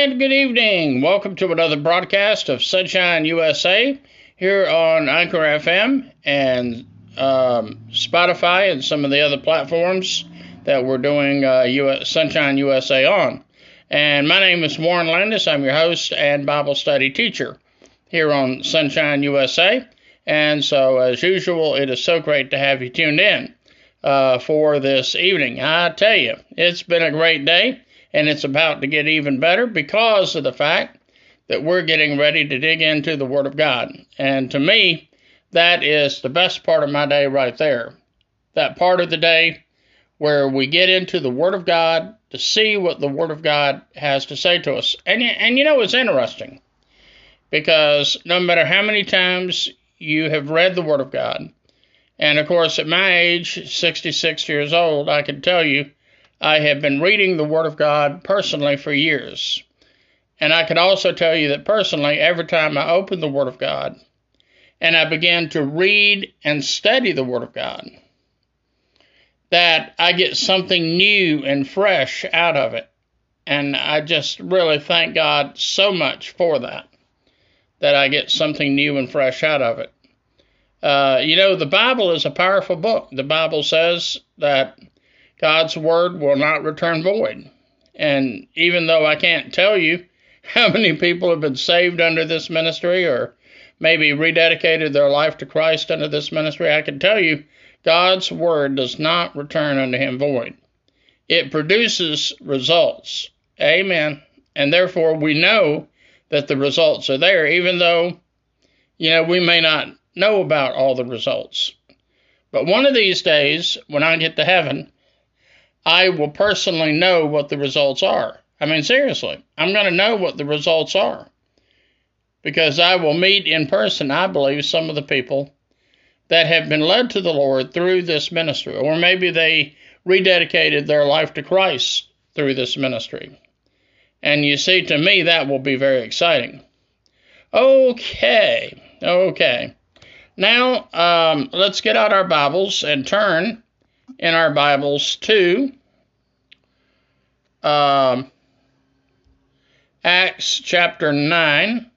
And good evening. Welcome to another broadcast of Sonshine USA here on Anchor FM and um, Spotify and some of the other platforms that we're doing uh, US, Sonshine USA on. And my name is Warren Landis. I'm your host and Bible study teacher here on Sonshine USA. And so, as usual, it is so great to have you tuned in uh, for this evening. I tell you, it's been a great day, and it's about to get even better because of the fact that we're getting ready to dig into the Word of God. And to me, that is the best part of my day right there. That part of the day where we get into the Word of God to see what the Word of God has to say to us. And, and you know, it's interesting because no matter how many times you have read the Word of God, and of course, at my age, 66 years old, I can tell you I have been reading the Word of God personally for years. And I can also tell you that personally, every time I open the Word of God and I begin to read and study the Word of God, that I get something new and fresh out of it. And I just really thank God so much for that, that I get something new and fresh out of it. Uh, you know, the Bible is a powerful book. The Bible says that God's word will not return void. And even though I can't tell you how many people have been saved under this ministry or maybe rededicated their life to Christ under this ministry, I can tell you God's word does not return unto him void. It produces results. Amen. And therefore, we know that the results are there, even though, you know, we may not know about all the results. But one of these days, when I get to heaven, I will personally know what the results are. I mean, seriously, I'm going to know what the results are. Because I will meet in person, I believe, some of the people that have been led to the Lord through this ministry, or maybe they rededicated their life to Christ through this ministry. And you see, to me, that will be very exciting. Okay, okay. Now, um, let's get out our Bibles and turn in our Bibles to um, Acts chapter 9.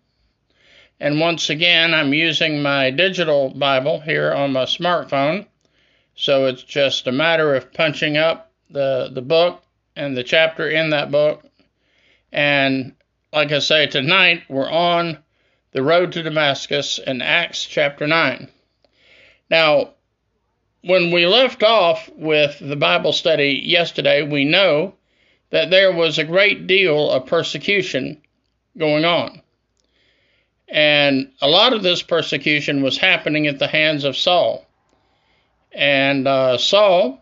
And once again, I'm using my digital Bible here on my smartphone. So it's just a matter of punching up the, the book and the chapter in that book. And like I say, tonight we're on the road to Damascus in Acts chapter 9. Now, when we left off with the Bible study yesterday, we know that there was a great deal of persecution going on. And a lot of this persecution was happening at the hands of Saul. And uh, Saul,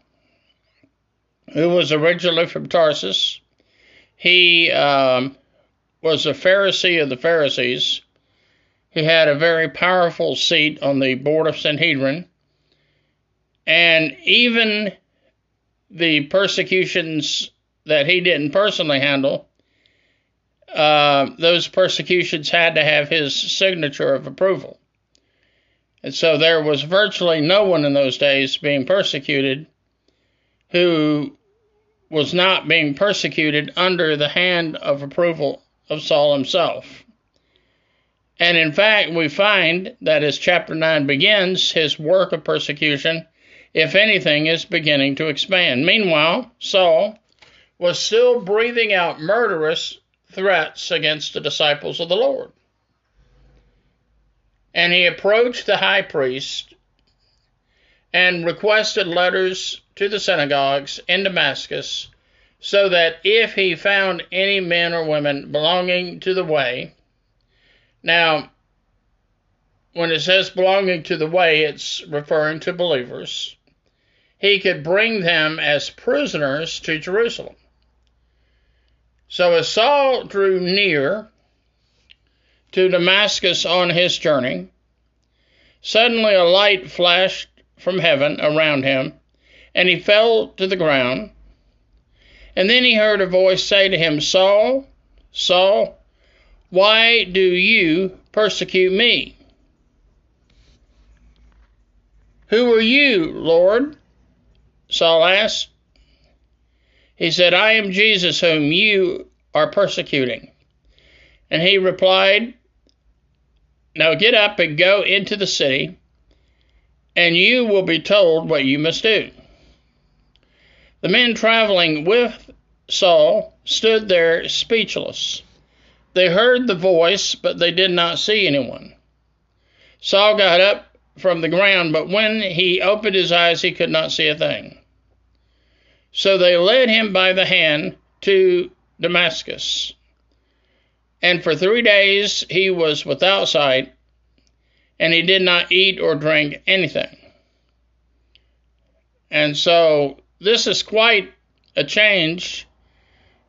who was originally from Tarsus, he um, was a Pharisee of the Pharisees. He had a very powerful seat on the board of Sanhedrin. And even the persecutions that he didn't personally handle, uh, those persecutions had to have his signature of approval. And so there was virtually no one in those days being persecuted who was not being persecuted under the hand of approval of Saul himself. And in fact, we find that as chapter 9 begins, his work of persecution, if anything, is beginning to expand. Meanwhile, Saul was still breathing out murderous threats against the disciples of the Lord. And he approached the high priest and requested letters to the synagogues in Damascus, so that if he found any men or women belonging to the way, now, when it says belonging to the way, it's referring to believers, he could bring them as prisoners to Jerusalem. So as Saul drew near to Damascus on his journey, suddenly a light flashed from heaven around him, and he fell to the ground. And then he heard a voice say to him, Saul, Saul, why do you persecute me? Who are you, Lord? Saul asked. He said, I am Jesus whom you are persecuting. And he replied, Now get up and go into the city, and you will be told what you must do. The men traveling with Saul stood there speechless. They heard the voice, but they did not see anyone. Saul got up from the ground, but when he opened his eyes, he could not see a thing. So they led him by the hand to Damascus. And for three days he was without sight, and he did not eat or drink anything. And so this is quite a change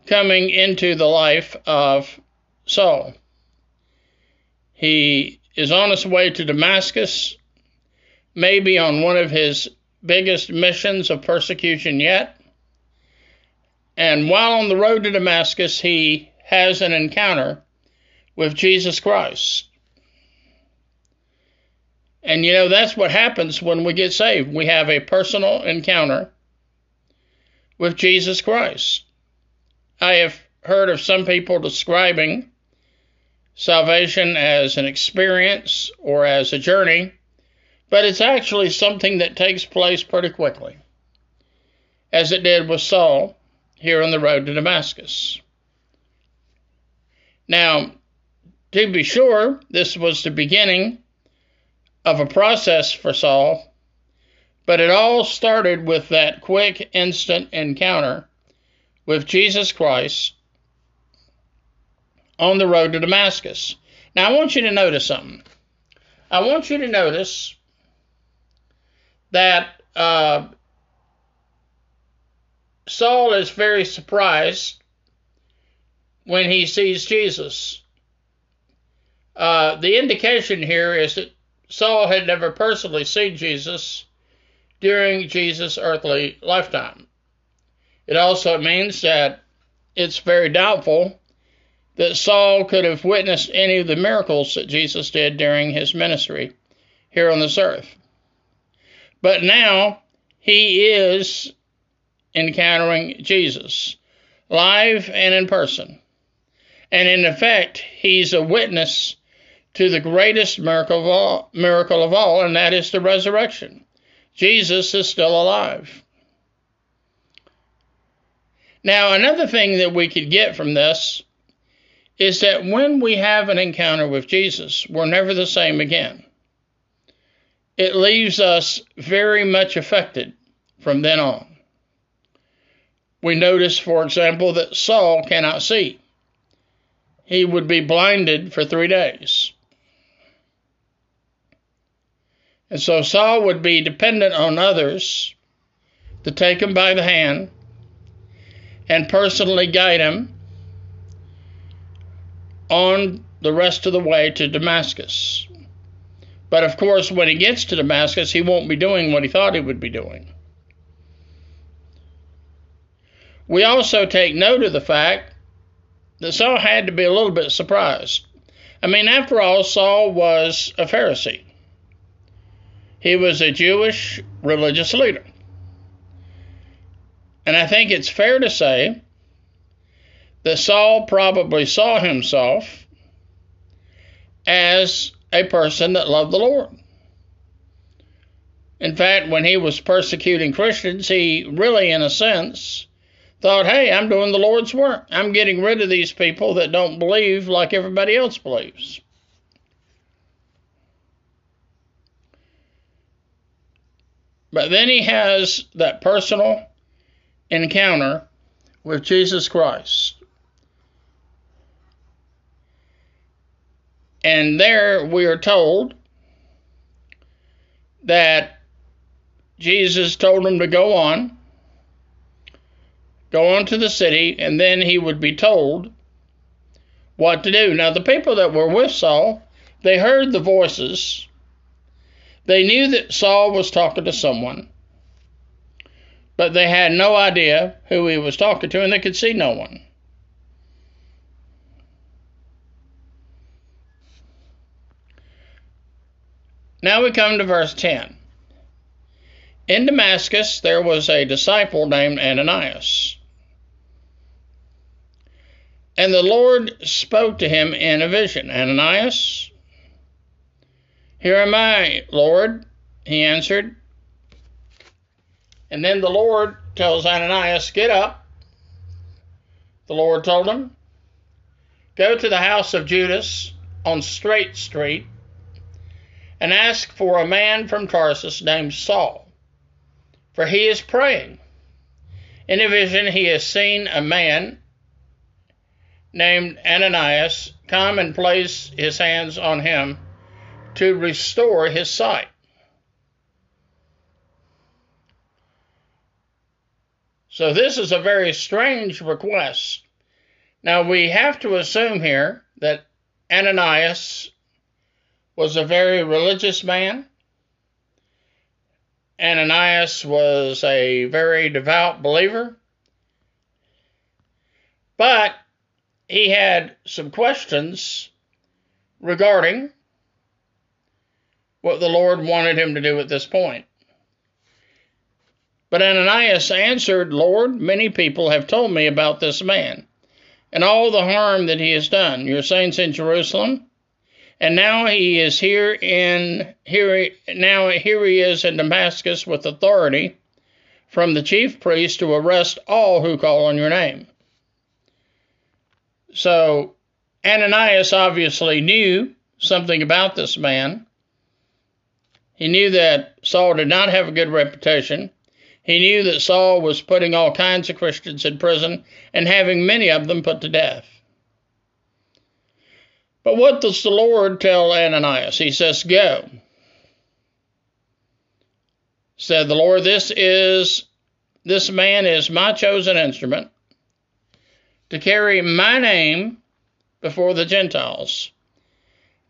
coming into the life of Saul. He is on his way to Damascus, maybe on one of his biggest missions of persecution yet. And while on the road to Damascus, he has an encounter with Jesus Christ. And you know, that's what happens when we get saved. We have a personal encounter with Jesus Christ. I have heard of some people describing salvation as an experience or as a journey, but it's actually something that takes place pretty quickly, as it did with Saul here on the road to Damascus. Now, to be sure, this was the beginning of a process for Saul, but it all started with that quick, instant encounter with Jesus Christ on the road to Damascus. Now, I want you to notice something. I want you to notice that uh, Saul is very surprised when he sees Jesus. Uh, the indication here is that Saul had never personally seen Jesus during Jesus' earthly lifetime. It also means that it's very doubtful that Saul could have witnessed any of the miracles that Jesus did during his ministry here on this earth. But now he is encountering Jesus live and in person. And in effect, he's a witness to the greatest miracle of all, miracle of all and that is the resurrection. Jesus is still alive. Now, another thing that we could get from this is that when we have an encounter with Jesus, we're never the same again. It leaves us very much affected from then on. We notice, for example, that Saul cannot see. He would be blinded for three days. And so Saul would be dependent on others to take him by the hand and personally guide him on the rest of the way to Damascus. But of course, when he gets to Damascus, he won't be doing what he thought he would be doing. We also take note of the fact that Saul had to be a little bit surprised. I mean, after all, Saul was a Pharisee. He was a Jewish religious leader. And I think it's fair to say that Saul probably saw himself as a person that loved the Lord. In fact, when he was persecuting Christians, he really, in a sense, thought, hey, I'm doing the Lord's work. I'm getting rid of these people that don't believe like everybody else believes. But then he has that personal encounter with Jesus Christ. And there we are told that Jesus told him to go on, go on to the city, and then he would be told what to do. Now, the people that were with Saul, they heard the voices they knew that Saul was talking to someone, but they had no idea who he was talking to, and they could see no one. Now we come to verse 10. In Damascus there was a disciple named Ananias. And the Lord spoke to him in a vision Ananias, here am I, Lord, he answered. And then the Lord tells Ananias, Get up. The Lord told him, Go to the house of Judas on Straight Street and ask for a man from Tarsus named Saul, for he is praying. In a vision, he has seen a man named Ananias come and place his hands on him to restore his sight. So, this is a very strange request. Now, we have to assume here that Ananias was a very religious man. Ananias was a very devout believer. But he had some questions regarding what the Lord wanted him to do at this point. But Ananias answered, Lord, many people have told me about this man and all the harm that he has done. Your saints in Jerusalem, and now he is here in here now here he is in Damascus with authority from the chief priest to arrest all who call on your name. So Ananias obviously knew something about this man he knew that Saul did not have a good reputation. He knew that Saul was putting all kinds of Christians in prison and having many of them put to death. But what does the Lord tell Ananias? He says, Go. Said the Lord, This is this man is my chosen instrument to carry my name before the Gentiles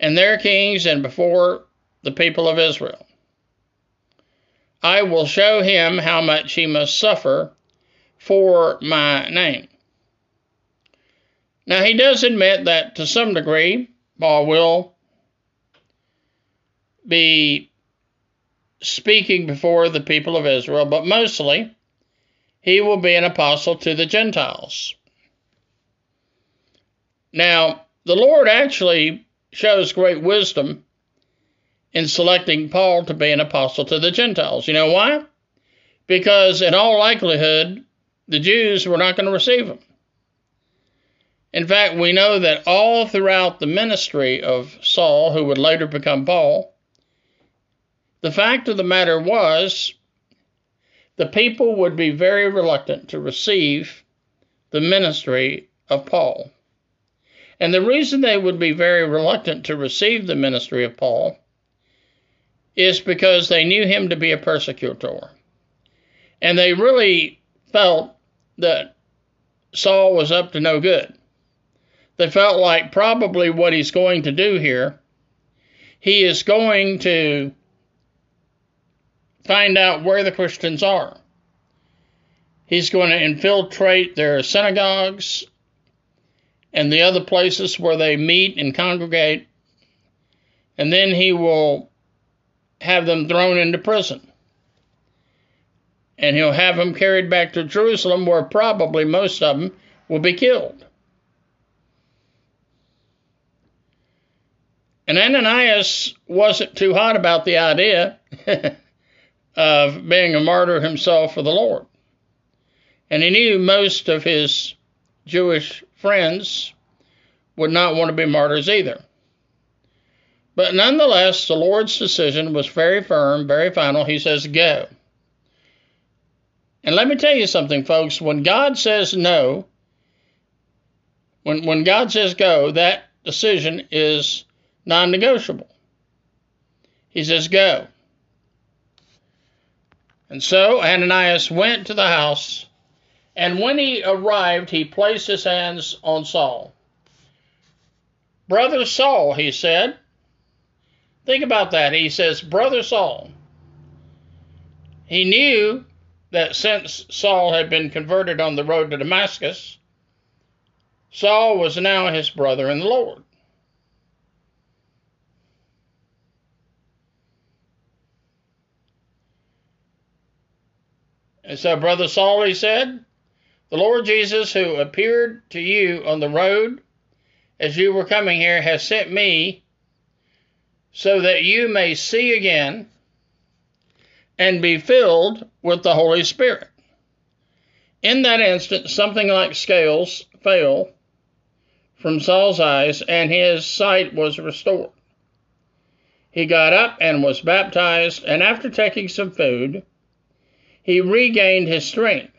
and their kings and before the people of Israel. I will show him how much he must suffer for my name. Now, he does admit that to some degree, Paul will be speaking before the people of Israel, but mostly he will be an apostle to the Gentiles. Now, the Lord actually shows great wisdom in selecting Paul to be an apostle to the Gentiles. You know why? Because in all likelihood, the Jews were not going to receive him. In fact, we know that all throughout the ministry of Saul, who would later become Paul, the fact of the matter was the people would be very reluctant to receive the ministry of Paul. And the reason they would be very reluctant to receive the ministry of Paul is because they knew him to be a persecutor. And they really felt that Saul was up to no good. They felt like probably what he's going to do here, he is going to find out where the Christians are. He's going to infiltrate their synagogues and the other places where they meet and congregate. And then he will have them thrown into prison. And he'll have them carried back to Jerusalem, where probably most of them will be killed. And Ananias wasn't too hot about the idea of being a martyr himself for the Lord. And he knew most of his Jewish friends would not want to be martyrs either. But nonetheless, the Lord's decision was very firm, very final. He says, Go. And let me tell you something, folks. When God says no, when, when God says go, that decision is non negotiable. He says, Go. And so Ananias went to the house, and when he arrived, he placed his hands on Saul. Brother Saul, he said, Think about that. He says, Brother Saul. He knew that since Saul had been converted on the road to Damascus, Saul was now his brother in the Lord. And so, Brother Saul, he said, The Lord Jesus, who appeared to you on the road as you were coming here, has sent me so that you may see again and be filled with the Holy Spirit. In that instant, something like scales fell from Saul's eyes, and his sight was restored. He got up and was baptized, and after taking some food, he regained his strength.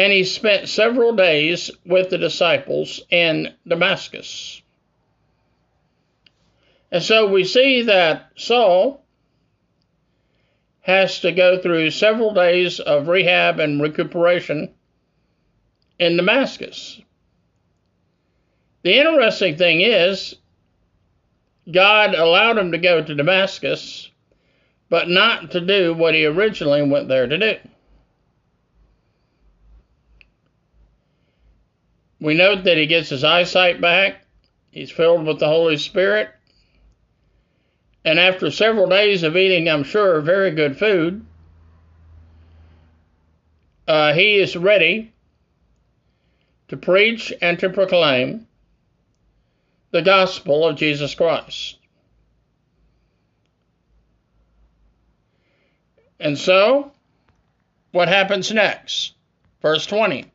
And he spent several days with the disciples in Damascus. And so we see that Saul has to go through several days of rehab and recuperation in Damascus. The interesting thing is, God allowed him to go to Damascus, but not to do what he originally went there to do. We note that he gets his eyesight back, he's filled with the Holy Spirit, and after several days of eating, I'm sure, very good food, uh, he is ready to preach and to proclaim the gospel of Jesus Christ. And so, what happens next? Verse 20.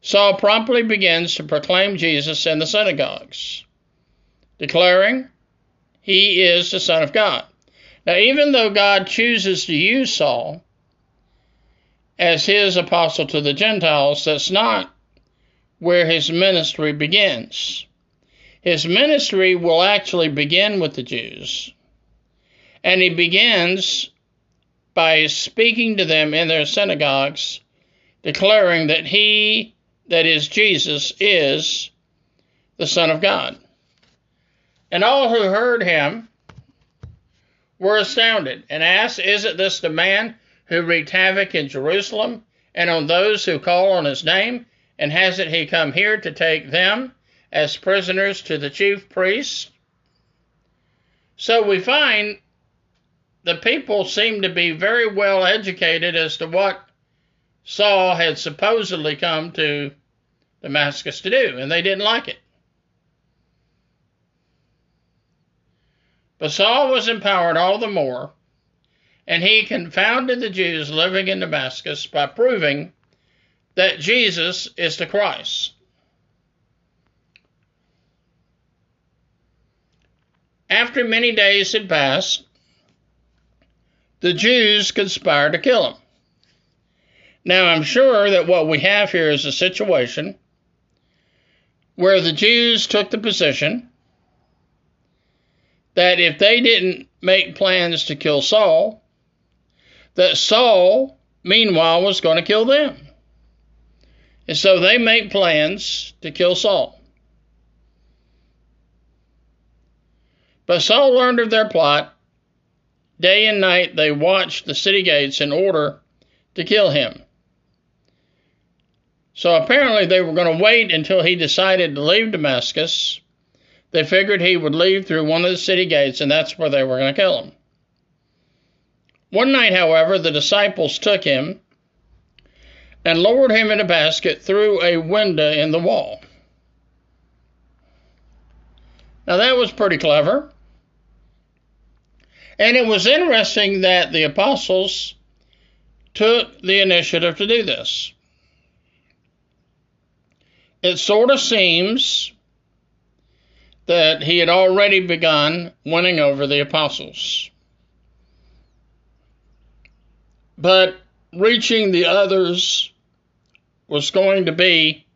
Saul promptly begins to proclaim Jesus in the synagogues, declaring he is the Son of God. Now, even though God chooses to use Saul as his apostle to the Gentiles, that's not where his ministry begins. His ministry will actually begin with the Jews. And he begins by speaking to them in their synagogues, declaring that he, that is Jesus, is the Son of God. And all who heard him were astounded and asked, Isn't this the man who wreaked havoc in Jerusalem and on those who call on his name? And hasn't he come here to take them as prisoners to the chief priests? So we find the people seem to be very well educated as to what Saul had supposedly come to Damascus to do, and they didn't like it. But Saul was empowered all the more, and he confounded the Jews living in Damascus by proving that Jesus is the Christ. After many days had passed, the Jews conspired to kill him. Now, I'm sure that what we have here is a situation where the Jews took the position that if they didn't make plans to kill Saul, that Saul, meanwhile, was going to kill them. And so they make plans to kill Saul. But Saul learned of their plot. Day and night they watched the city gates in order to kill him. So apparently they were going to wait until he decided to leave Damascus they figured he would leave through one of the city gates, and that's where they were going to kill him. One night, however, the disciples took him and lowered him in a basket through a window in the wall. Now, that was pretty clever. And it was interesting that the apostles took the initiative to do this. It sort of seems that he had already begun winning over the apostles. But reaching the others was going to be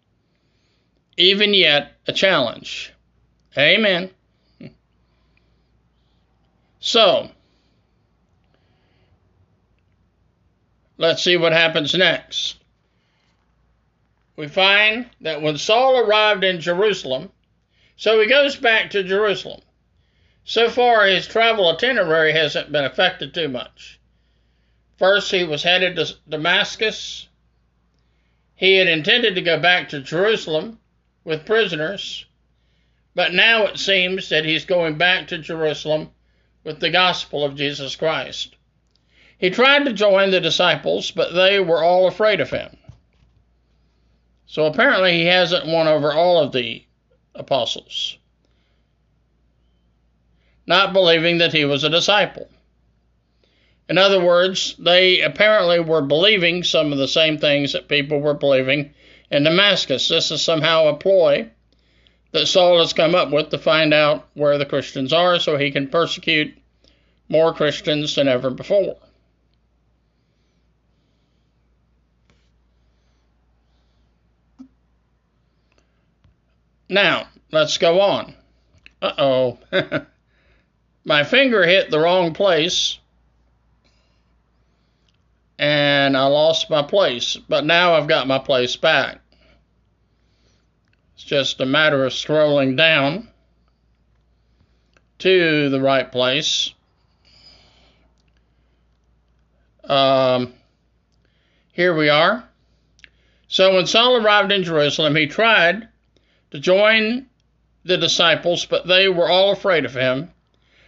even yet a challenge. Amen. So, let's see what happens next. We find that when Saul arrived in Jerusalem, so he goes back to Jerusalem. So far, his travel itinerary hasn't been affected too much. First, he was headed to Damascus. He had intended to go back to Jerusalem with prisoners, but now it seems that he's going back to Jerusalem with the gospel of Jesus Christ. He tried to join the disciples, but they were all afraid of him. So apparently he hasn't won over all of the apostles, not believing that he was a disciple. In other words, they apparently were believing some of the same things that people were believing in Damascus. This is somehow a ploy that Saul has come up with to find out where the Christians are so he can persecute more Christians than ever before. Now, let's go on. Uh oh. My finger hit the wrong place and I lost my place, but now I've got my place back. It's just a matter of scrolling down to the right place. Um, here we are. So when Saul arrived in Jerusalem, he tried to join the disciples, but they were all afraid of him,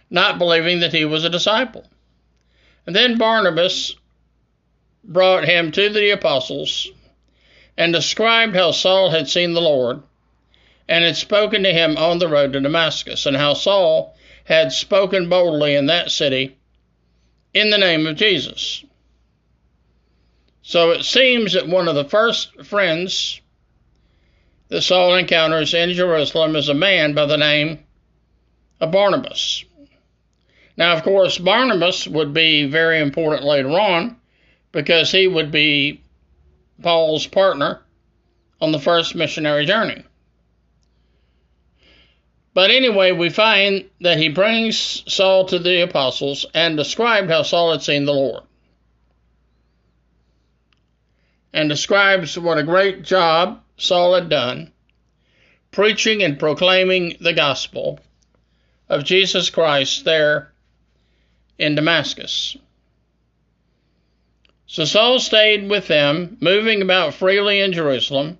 not believing that he was a disciple. And then Barnabas brought him to the apostles and described how Saul had seen the Lord and had spoken to him on the road to Damascus, and how Saul had spoken boldly in that city in the name of Jesus. So it seems that one of the first friends that Saul encounters in Jerusalem is a man by the name of Barnabas. Now, of course, Barnabas would be very important later on because he would be Paul's partner on the first missionary journey. But anyway, we find that he brings Saul to the apostles and described how Saul had seen the Lord. And describes what a great job Saul had done preaching and proclaiming the gospel of Jesus Christ there in Damascus. So Saul stayed with them, moving about freely in Jerusalem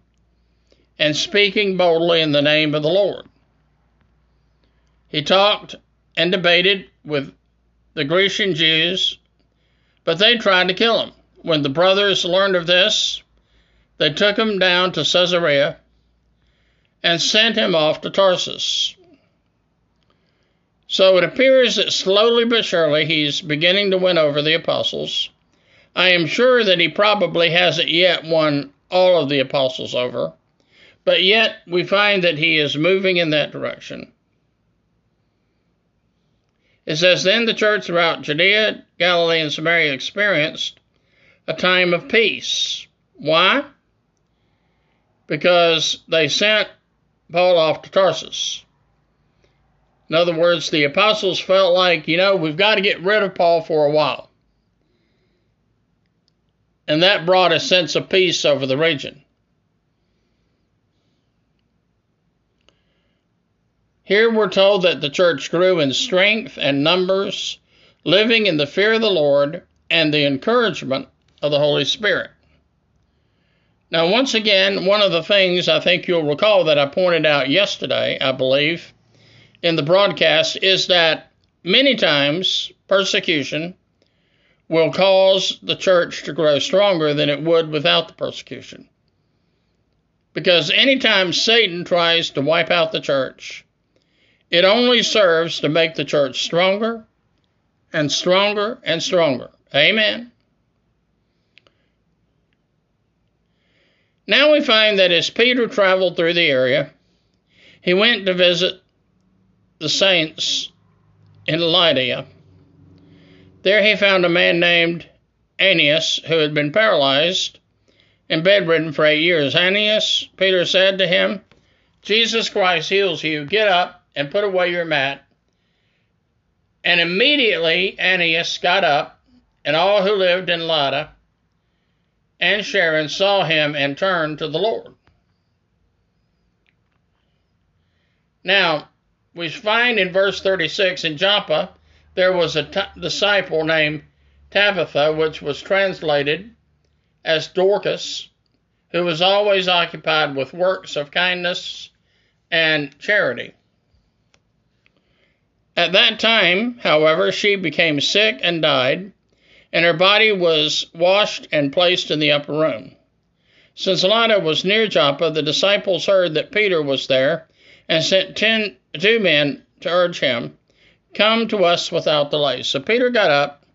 and speaking boldly in the name of the Lord. He talked and debated with the Grecian Jews, but they tried to kill him. When the brothers learned of this, they took him down to Caesarea and sent him off to Tarsus. So it appears that slowly but surely he's beginning to win over the apostles. I am sure that he probably hasn't yet won all of the apostles over, but yet we find that he is moving in that direction. It says, Then the church throughout Judea, Galilee, and Samaria experienced a time of peace. Why? Because they sent Paul off to Tarsus. In other words, the apostles felt like, you know, we've got to get rid of Paul for a while. And that brought a sense of peace over the region. Here we're told that the church grew in strength and numbers, living in the fear of the Lord and the encouragement of the Holy Spirit. Now, once again, one of the things I think you'll recall that I pointed out yesterday, I believe, in the broadcast is that many times persecution will cause the church to grow stronger than it would without the persecution. Because anytime Satan tries to wipe out the church, it only serves to make the church stronger and stronger and stronger. Amen. Now we find that as Peter traveled through the area, he went to visit the saints in Lydda. There he found a man named Aeneas who had been paralyzed and bedridden for eight years. Aeneas, Peter said to him, Jesus Christ heals you. Get up and put away your mat. And immediately Aeneas got up, and all who lived in Lydda and Sharon saw him and turned to the Lord. Now, we find in verse 36 in Joppa, there was a t- disciple named Tabitha, which was translated as Dorcas, who was always occupied with works of kindness and charity. At that time, however, she became sick and died, and her body was washed and placed in the upper room. Since Lydda was near Joppa, the disciples heard that Peter was there and sent ten, two men to urge him, Come to us without delay. So Peter got up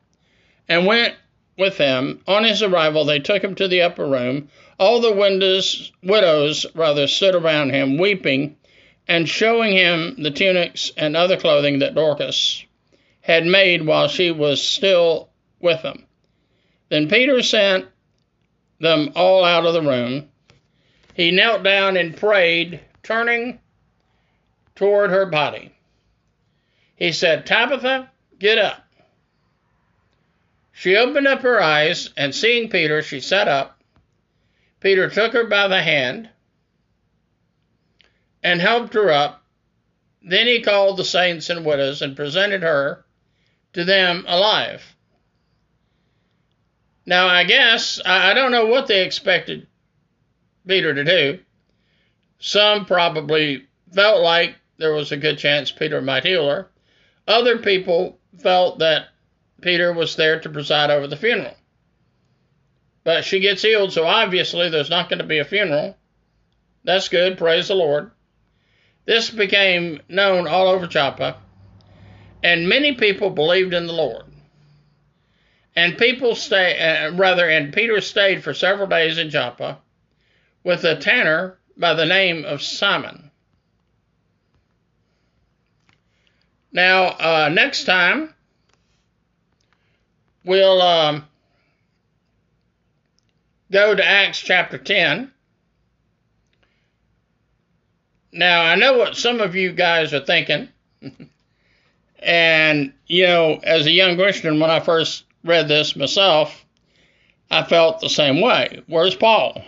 and went with them. On his arrival, they took him to the upper room. All the windows, widows rather stood around him, weeping and showing him the tunics and other clothing that Dorcas had made while she was still with them. Then Peter sent them all out of the room. He knelt down and prayed, turning toward her body. He said, Tabitha, get up. She opened up her eyes, and seeing Peter, she sat up. Peter took her by the hand and helped her up. Then he called the saints and widows and presented her to them alive. Now, I guess, I don't know what they expected Peter to do. Some probably felt like there was a good chance Peter might heal her. Other people felt that Peter was there to preside over the funeral. But she gets healed, so obviously there's not going to be a funeral. That's good, praise the Lord. This became known all over Joppa, and many people believed in the Lord. And people stay, uh, rather, and Peter stayed for several days in Joppa with a tanner by the name of Simon. Now, uh, next time, we'll um, go to Acts chapter 10. Now, I know what some of you guys are thinking. and, you know, as a young Christian, when I first read this myself, I felt the same way. Where's Paul?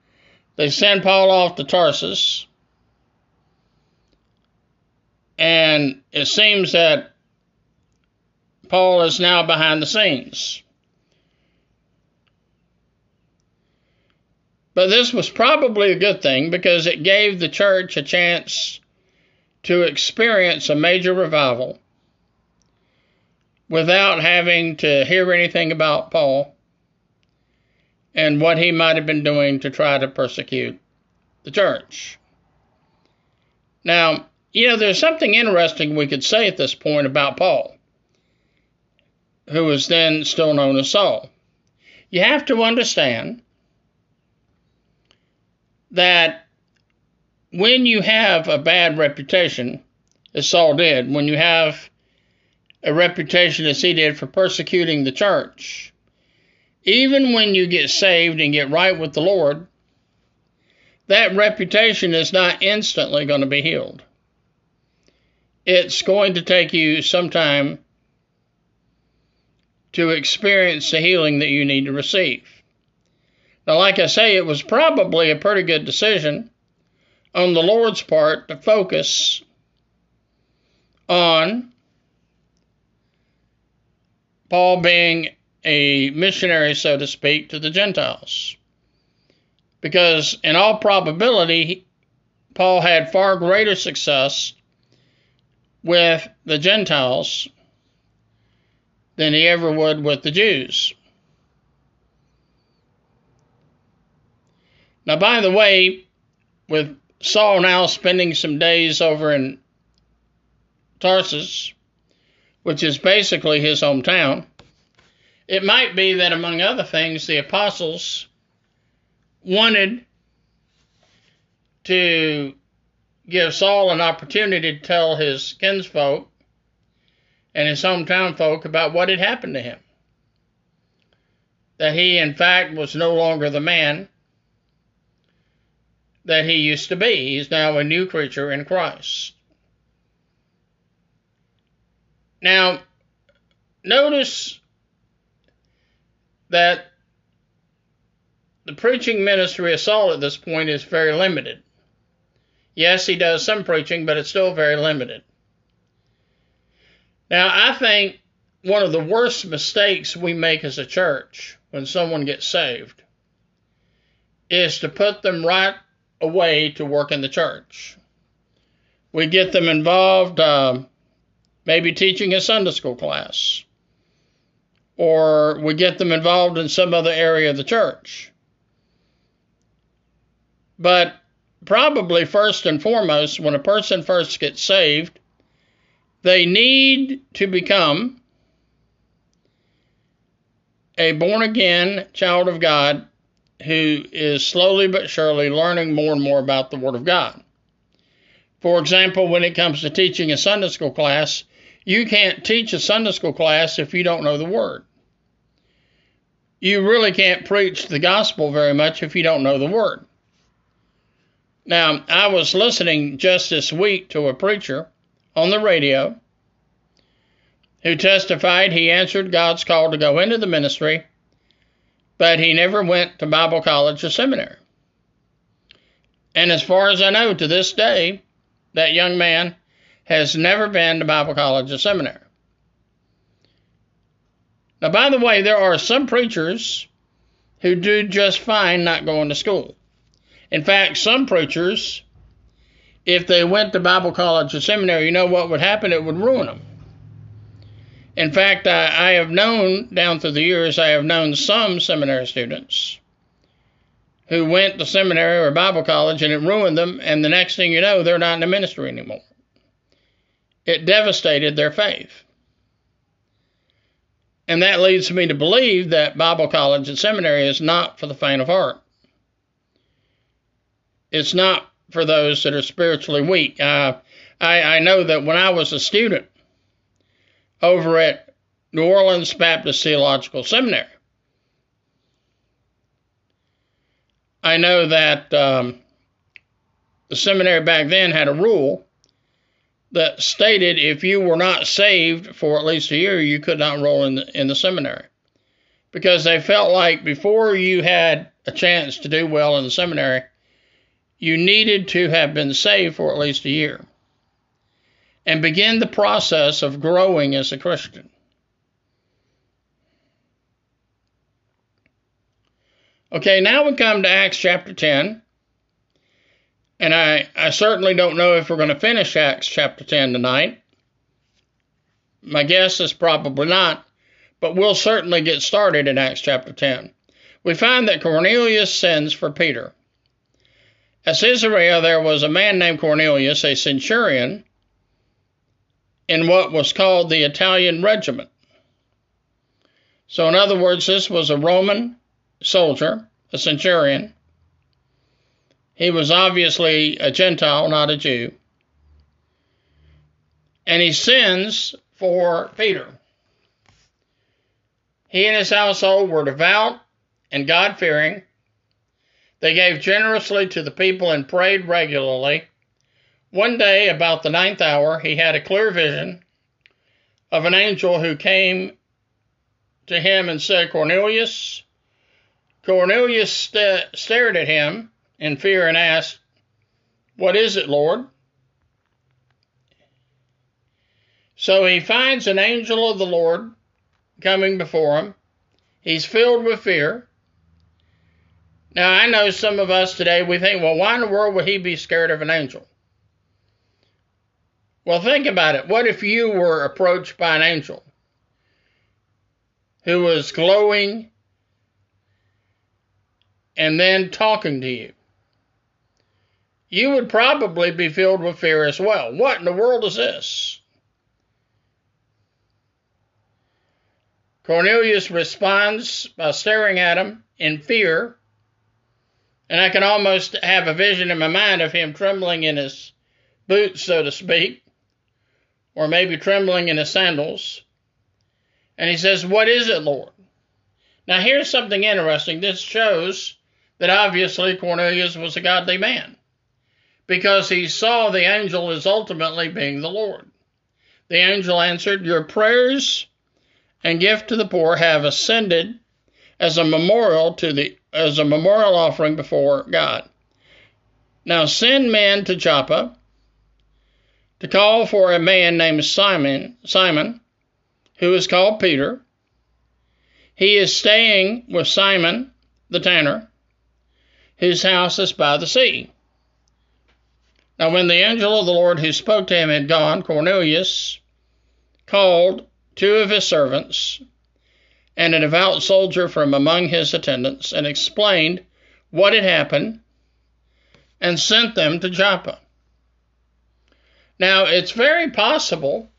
they send Paul off to Tarsus. And it seems that Paul is now behind the scenes. But this was probably a good thing because it gave the church a chance to experience a major revival without having to hear anything about Paul and what he might have been doing to try to persecute the church. Now, you know, there's something interesting we could say at this point about Paul, who was then still known as Saul. You have to understand that when you have a bad reputation, as Saul did, when you have a reputation as he did for persecuting the church. Even when you get saved and get right with the Lord, that reputation is not instantly going to be healed. It's going to take you some time to experience the healing that you need to receive. Now, like I say, it was probably a pretty good decision on the Lord's part to focus on Paul being a missionary, so to speak, to the Gentiles. Because in all probability, Paul had far greater success with the Gentiles than he ever would with the Jews. Now, by the way, with Saul now spending some days over in Tarsus, which is basically his hometown, it might be that, among other things, the apostles wanted to give Saul an opportunity to tell his kinsfolk and his hometown folk about what had happened to him. That he, in fact, was no longer the man that he used to be. He's now a new creature in Christ. Now, notice that the preaching ministry of Saul at this point is very limited. Yes, he does some preaching, but it's still very limited. Now, I think one of the worst mistakes we make as a church when someone gets saved is to put them right away to work in the church. We get them involved um, maybe teaching a Sunday school class, or we get them involved in some other area of the church. But probably first and foremost, when a person first gets saved, they need to become a born again child of God who is slowly but surely learning more and more about the Word of God. For example, when it comes to teaching a Sunday school class, you can't teach a Sunday school class if you don't know the Word. You really can't preach the gospel very much if you don't know the Word. Now, I was listening just this week to a preacher on the radio who testified he answered God's call to go into the ministry, but he never went to Bible college or seminary. And as far as I know to this day, that young man has never been to Bible college or seminary. Now, by the way, there are some preachers who do just fine not going to school. In fact, some preachers, if they went to Bible college or seminary, you know what would happen? It would ruin them. In fact, I, I have known down through the years, I have known some seminary students who went to seminary or Bible college and it ruined them, and the next thing you know, they're not in the ministry anymore. It devastated their faith. And that leads me to believe that Bible college and seminary is not for the faint of heart. It's not for those that are spiritually weak. Uh, I, I know that when I was a student over at New Orleans Baptist Theological Seminary, I know that um, the seminary back then had a rule that stated if you were not saved for at least a year, you could not enroll in the, in the seminary. Because they felt like before you had a chance to do well in the seminary, you needed to have been saved for at least a year and begin the process of growing as a Christian. Okay, now we come to Acts chapter 10. And I, I certainly don't know if we're going to finish Acts chapter 10 tonight. My guess is probably not, but we'll certainly get started in Acts chapter 10. We find that Cornelius sends for Peter. At Caesarea, there was a man named Cornelius, a centurion, in what was called the Italian regiment. So, in other words, this was a Roman soldier, a centurion, he was obviously a Gentile, not a Jew. And he sins for Peter. He and his household were devout and God fearing. They gave generously to the people and prayed regularly. One day, about the ninth hour, he had a clear vision of an angel who came to him and said, Cornelius. Cornelius st- stared at him in fear and asked, What is it, Lord? So he finds an angel of the Lord coming before him. He's filled with fear. Now, I know some of us today, we think, well, why in the world would he be scared of an angel? Well, think about it. What if you were approached by an angel who was glowing and then talking to you? You would probably be filled with fear as well. What in the world is this? Cornelius responds by staring at him in fear, and I can almost have a vision in my mind of him trembling in his boots, so to speak, or maybe trembling in his sandals. And he says, What is it, Lord? Now, here's something interesting. This shows that obviously Cornelius was a godly man because he saw the angel as ultimately being the Lord. The angel answered, Your prayers and gift to the poor have ascended as a memorial to the as a memorial offering before God. Now send men to Joppa to call for a man named Simon Simon, who is called Peter. He is staying with Simon the tanner, whose house is by the sea. Now, when the angel of the Lord who spoke to him had gone, Cornelius called two of his servants and a devout soldier from among his attendants and explained what had happened and sent them to Joppa. Now, it's very possible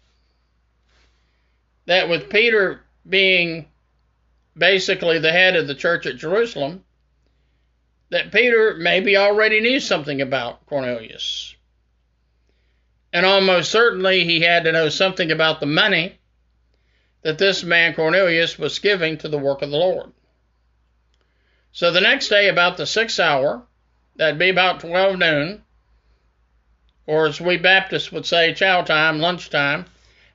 that with Peter being basically the head of the church at Jerusalem, that Peter maybe already knew something about Cornelius. And almost certainly he had to know something about the money that this man Cornelius was giving to the work of the Lord. So the next day, about the sixth hour, that'd be about 12 noon, or as we Baptists would say, chow time, lunchtime,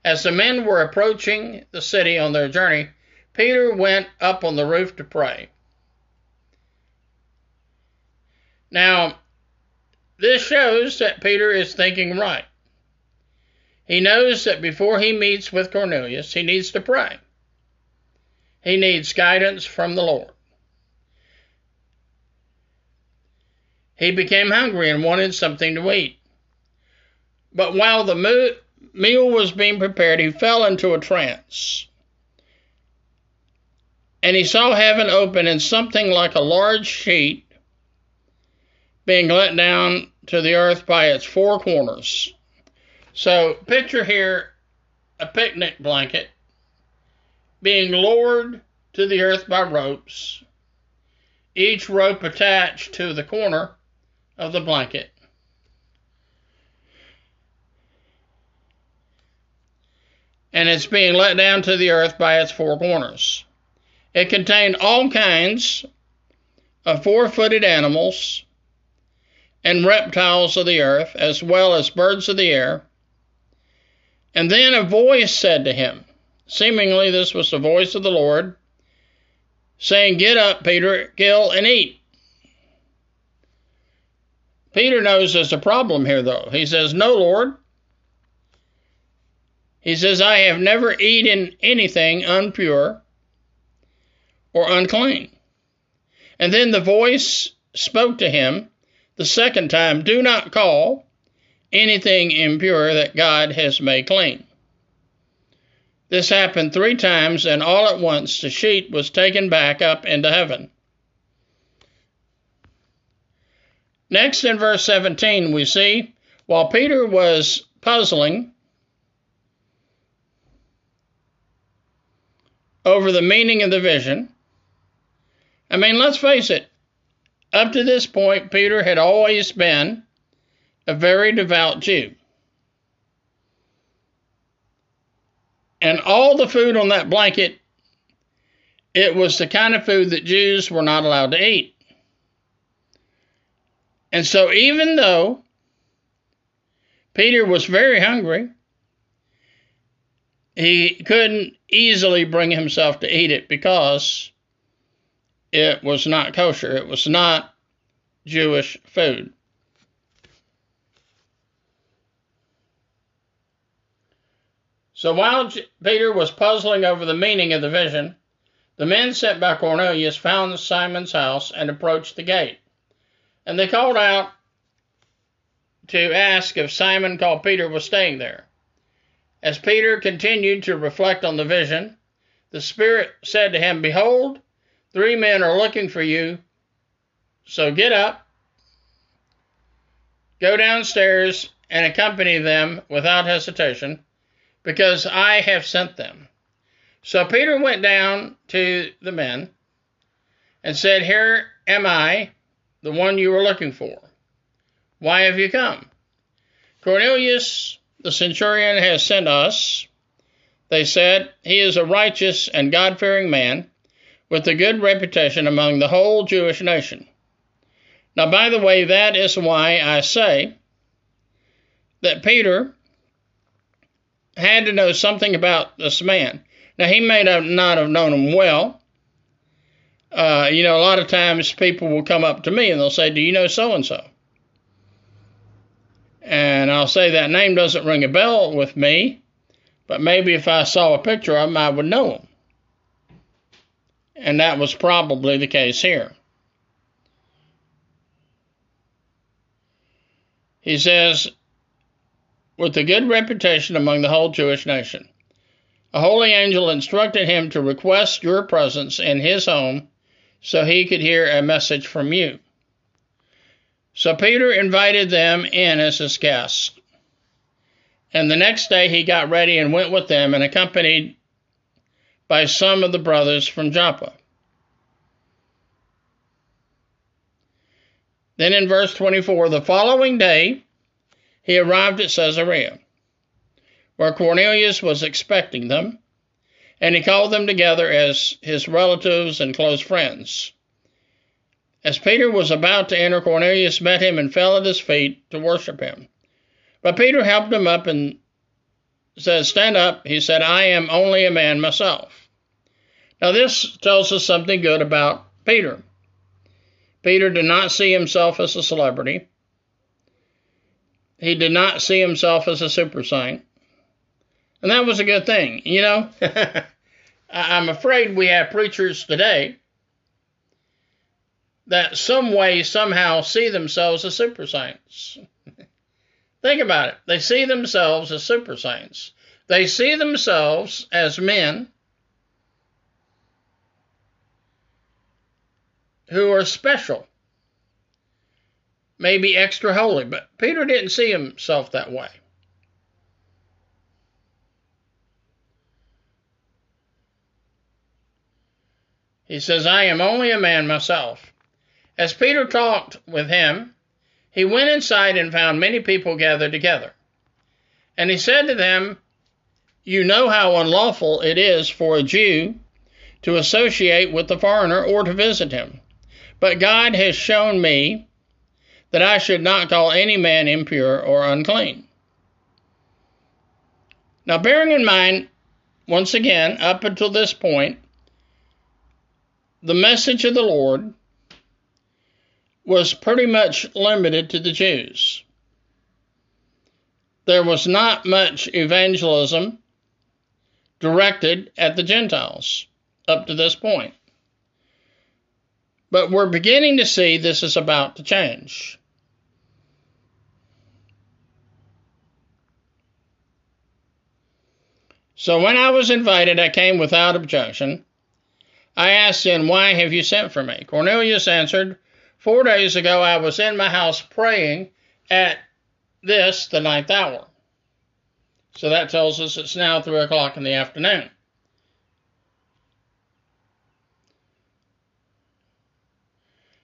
as the men were approaching the city on their journey, Peter went up on the roof to pray. Now, this shows that Peter is thinking right. He knows that before he meets with Cornelius, he needs to pray. He needs guidance from the Lord. He became hungry and wanted something to eat. But while the meal was being prepared, he fell into a trance. And he saw heaven open and something like a large sheet being let down to the earth by its four corners. So picture here a picnic blanket being lowered to the earth by ropes, each rope attached to the corner of the blanket. And it's being let down to the earth by its four corners. It contained all kinds of four footed animals and reptiles of the earth, as well as birds of the air. And then a voice said to him, seemingly this was the voice of the Lord, saying, Get up, Peter, kill and eat. Peter knows there's a problem here, though. He says, No, Lord. He says, I have never eaten anything impure or unclean. And then the voice spoke to him the second time, Do not call anything impure that God has made clean. This happened three times, and all at once the sheet was taken back up into heaven. Next, in verse 17, we see while Peter was puzzling over the meaning of the vision, I mean, let's face it, up to this point, Peter had always been a very devout Jew. And all the food on that blanket, it was the kind of food that Jews were not allowed to eat. And so, even though Peter was very hungry, he couldn't easily bring himself to eat it because it was not kosher. It was not Jewish food. So while Peter was puzzling over the meaning of the vision, the men sent by Cornelius found Simon's house and approached the gate. And they called out to ask if Simon called Peter was staying there. As Peter continued to reflect on the vision, the Spirit said to him, Behold, Three men are looking for you. So get up, go downstairs, and accompany them without hesitation, because I have sent them. So Peter went down to the men and said, Here am I, the one you were looking for. Why have you come? Cornelius, the centurion, has sent us. They said, He is a righteous and God fearing man with a good reputation among the whole Jewish nation. Now, by the way, that is why I say that Peter had to know something about this man. Now, he may not have known him well. Uh, you know, a lot of times people will come up to me and they'll say, Do you know so and so? And I'll say that name doesn't ring a bell with me, but maybe if I saw a picture of him, I would know him. And that was probably the case here. He says, with a good reputation among the whole Jewish nation. A holy angel instructed him to request your presence in his home so he could hear a message from you. So Peter invited them in as his guests. And the next day he got ready and went with them and accompanied by some of the brothers from Joppa. Then in verse 24, the following day he arrived at Caesarea, where Cornelius was expecting them, and he called them together as his relatives and close friends. As Peter was about to enter, Cornelius met him and fell at his feet to worship him. But Peter helped him up and said, Stand up. He said, I am only a man myself. Now, this tells us something good about Peter. Peter did not see himself as a celebrity. He did not see himself as a super saint. And that was a good thing. You know, I'm afraid we have preachers today that some way, somehow see themselves as super saints. Think about it. They see themselves as super saints. They see themselves as men who are special, maybe extra holy. But Peter didn't see himself that way. He says, I am only a man myself. As Peter talked with him, he went inside and found many people gathered together. And he said to them, You know how unlawful it is for a Jew to associate with the foreigner or to visit him. But God has shown me that I should not call any man impure or unclean. Now, bearing in mind, once again, up until this point, the message of the Lord was pretty much limited to the Jews. There was not much evangelism directed at the Gentiles up to this point. But we're beginning to see this is about to change. So when I was invited, I came without objection. I asked him, Why have you sent for me? Cornelius answered, Four days ago I was in my house praying at this, the ninth hour. So that tells us it's now three o'clock in the afternoon.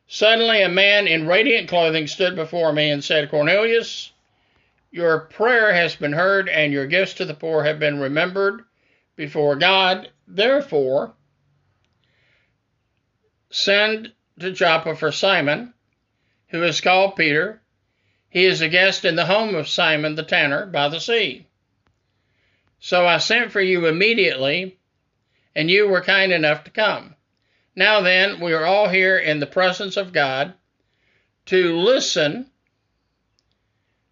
Suddenly, a man in radiant clothing stood before me and said, Cornelius, your prayer has been heard, and your gifts to the poor have been remembered before God. Therefore, send to Joppa for Simon, who is called Peter. He is a guest in the home of Simon the tanner by the sea. So I sent for you immediately, and you were kind enough to come. Now then, we are all here in the presence of God to listen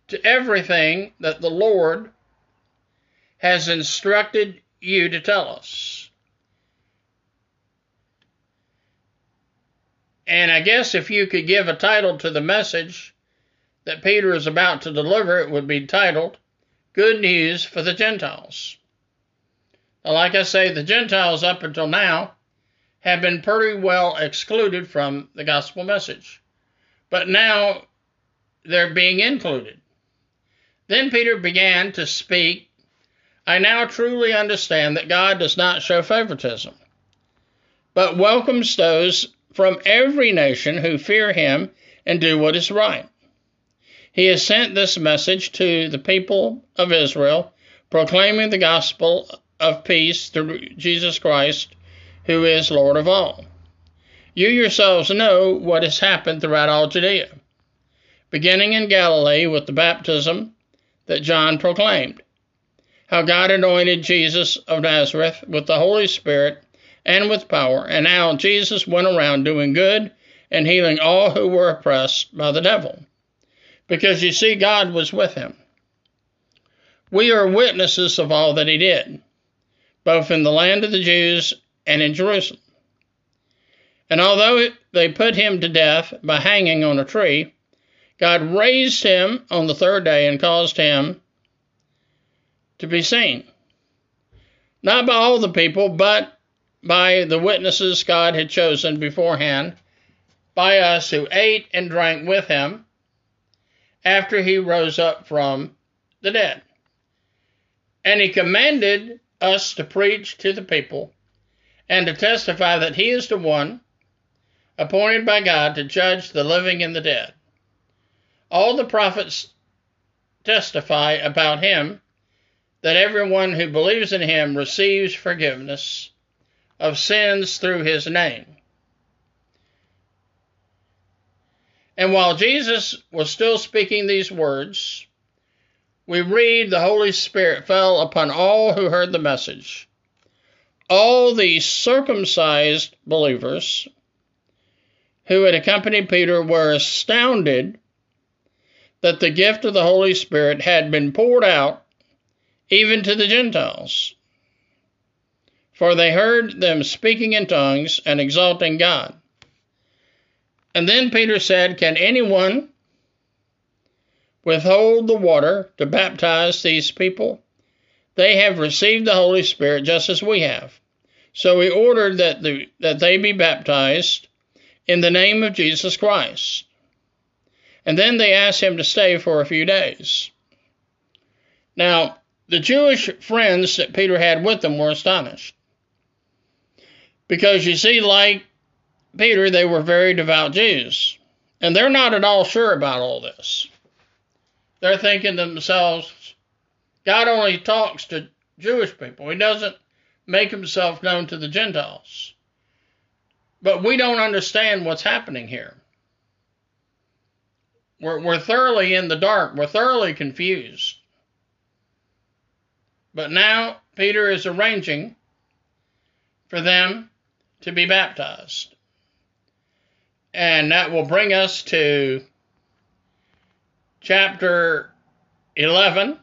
to everything that the Lord has instructed you to tell us. And I guess if you could give a title to the message that Peter is about to deliver, it would be titled Good News for the Gentiles. Now, like I say, the Gentiles up until now have been pretty well excluded from the gospel message. But now they're being included. Then Peter began to speak. I now truly understand that God does not show favoritism, but welcomes those from every nation who fear him and do what is right. He has sent this message to the people of Israel, proclaiming the gospel of peace through Jesus Christ who is Lord of all. You yourselves know what has happened throughout all Judea, beginning in Galilee with the baptism that John proclaimed, how God anointed Jesus of Nazareth with the Holy Spirit and with power, and how Jesus went around doing good and healing all who were oppressed by the devil, because you see, God was with him. We are witnesses of all that he did, both in the land of the Jews and in Jerusalem. And although they put him to death by hanging on a tree, God raised him on the third day and caused him to be seen. Not by all the people, but by the witnesses God had chosen beforehand, by us who ate and drank with him after he rose up from the dead. And he commanded us to preach to the people and to testify that he is the one appointed by God to judge the living and the dead. All the prophets testify about him that everyone who believes in him receives forgiveness of sins through his name. And while Jesus was still speaking these words, we read the Holy Spirit fell upon all who heard the message. All the circumcised believers who had accompanied Peter were astounded that the gift of the Holy Spirit had been poured out even to the Gentiles. For they heard them speaking in tongues and exalting God. And then Peter said, Can anyone withhold the water to baptize these people? They have received the Holy Spirit just as we have. So he ordered that, the, that they be baptized in the name of Jesus Christ. And then they asked him to stay for a few days. Now, the Jewish friends that Peter had with him were astonished. Because you see, like Peter, they were very devout Jews. And they're not at all sure about all this. They're thinking to themselves, God only talks to Jewish people. He doesn't make himself known to the Gentiles. But we don't understand what's happening here. We're, we're thoroughly in the dark. We're thoroughly confused. But now Peter is arranging for them to be baptized. And that will bring us to chapter 11.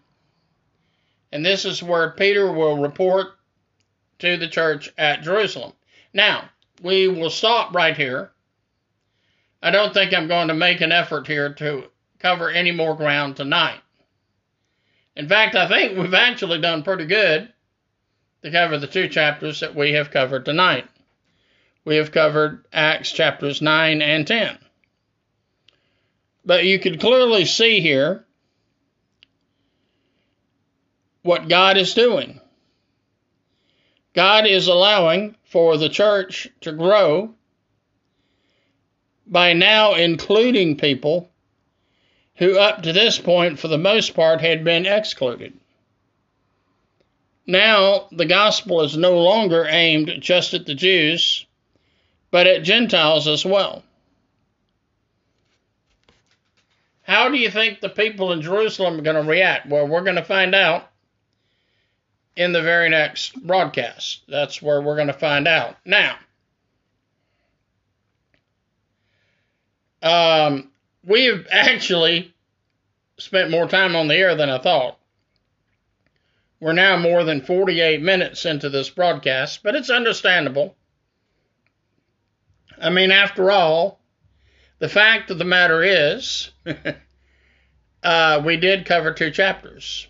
And this is where Peter will report to the church at Jerusalem. Now, we will stop right here. I don't think I'm going to make an effort here to cover any more ground tonight. In fact, I think we've actually done pretty good to cover the two chapters that we have covered tonight. We have covered Acts chapters 9 and 10. But you can clearly see here what God is doing. God is allowing for the church to grow by now including people who, up to this point, for the most part, had been excluded. Now, the gospel is no longer aimed just at the Jews, but at Gentiles as well. How do you think the people in Jerusalem are going to react? Well, we're going to find out in the very next broadcast. That's where we're going to find out. Now, um, we have actually spent more time on the air than I thought. We're now more than 48 minutes into this broadcast, but it's understandable. I mean, after all, the fact of the matter is, uh, we did cover two chapters.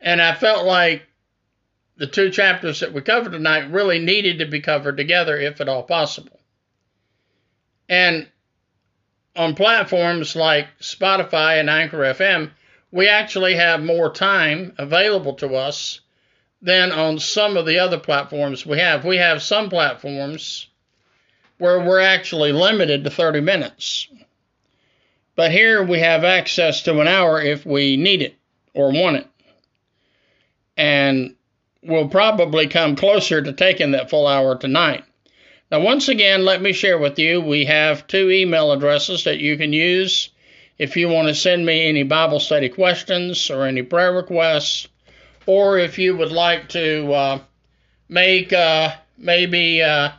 And I felt like the two chapters that we covered tonight really needed to be covered together, if at all possible. And on platforms like Spotify and Anchor FM, we actually have more time available to us than on some of the other platforms we have. We have some platforms where we're actually limited to 30 minutes. But here we have access to an hour if we need it or want it and we'll probably come closer to taking that full hour tonight. Now, once again, let me share with you we have two email addresses that you can use if you want to send me any Bible study questions or any prayer requests, or if you would like to uh, make uh, maybe uh,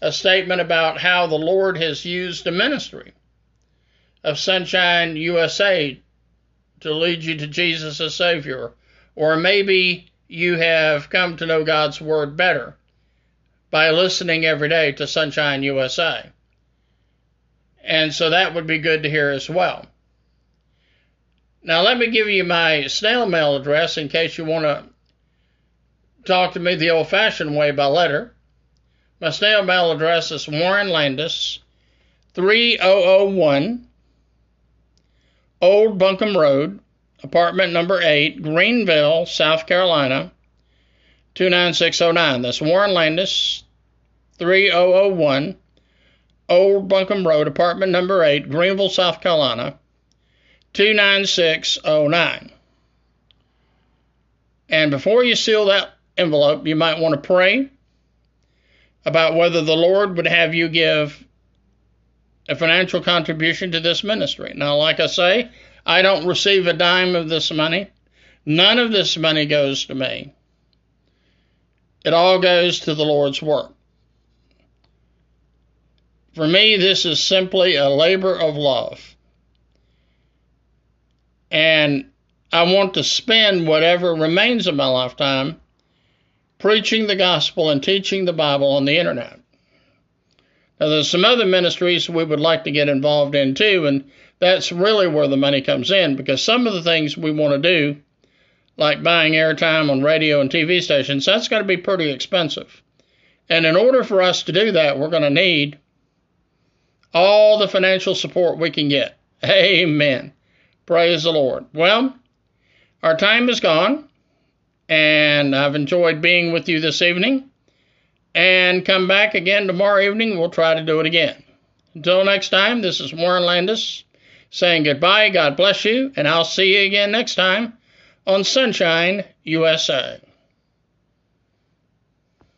a statement about how the Lord has used the ministry of Sonshine USA to lead you to Jesus as Savior or maybe you have come to know God's Word better by listening every day to Sonshine USA. And so that would be good to hear as well. Now, let me give you my snail mail address in case you want to talk to me the old fashioned way by letter. My snail mail address is Warren Landis, 3001 Old Buncombe Road, apartment number 8, Greenville, South Carolina, 29609. That's Warren Landis, 3001, Old Buncombe Road, apartment number 8, Greenville, South Carolina, 29609. And before you seal that envelope, you might want to pray about whether the Lord would have you give a financial contribution to this ministry. Now, like I say, I don't receive a dime of this money. None of this money goes to me. It all goes to the Lord's work. For me, this is simply a labor of love. And I want to spend whatever remains of my lifetime preaching the gospel and teaching the Bible on the internet. Now, there's some other ministries we would like to get involved in too, and that's really where the money comes in because some of the things we want to do, like buying airtime on radio and TV stations, that's going to be pretty expensive. And in order for us to do that, we're going to need all the financial support we can get. Amen. Praise the Lord. Well, our time is gone, and I've enjoyed being with you this evening. And come back again tomorrow evening. We'll try to do it again. Until next time, this is Warren Landis saying goodbye. God bless you, and I'll see you again next time on Sonshine USA.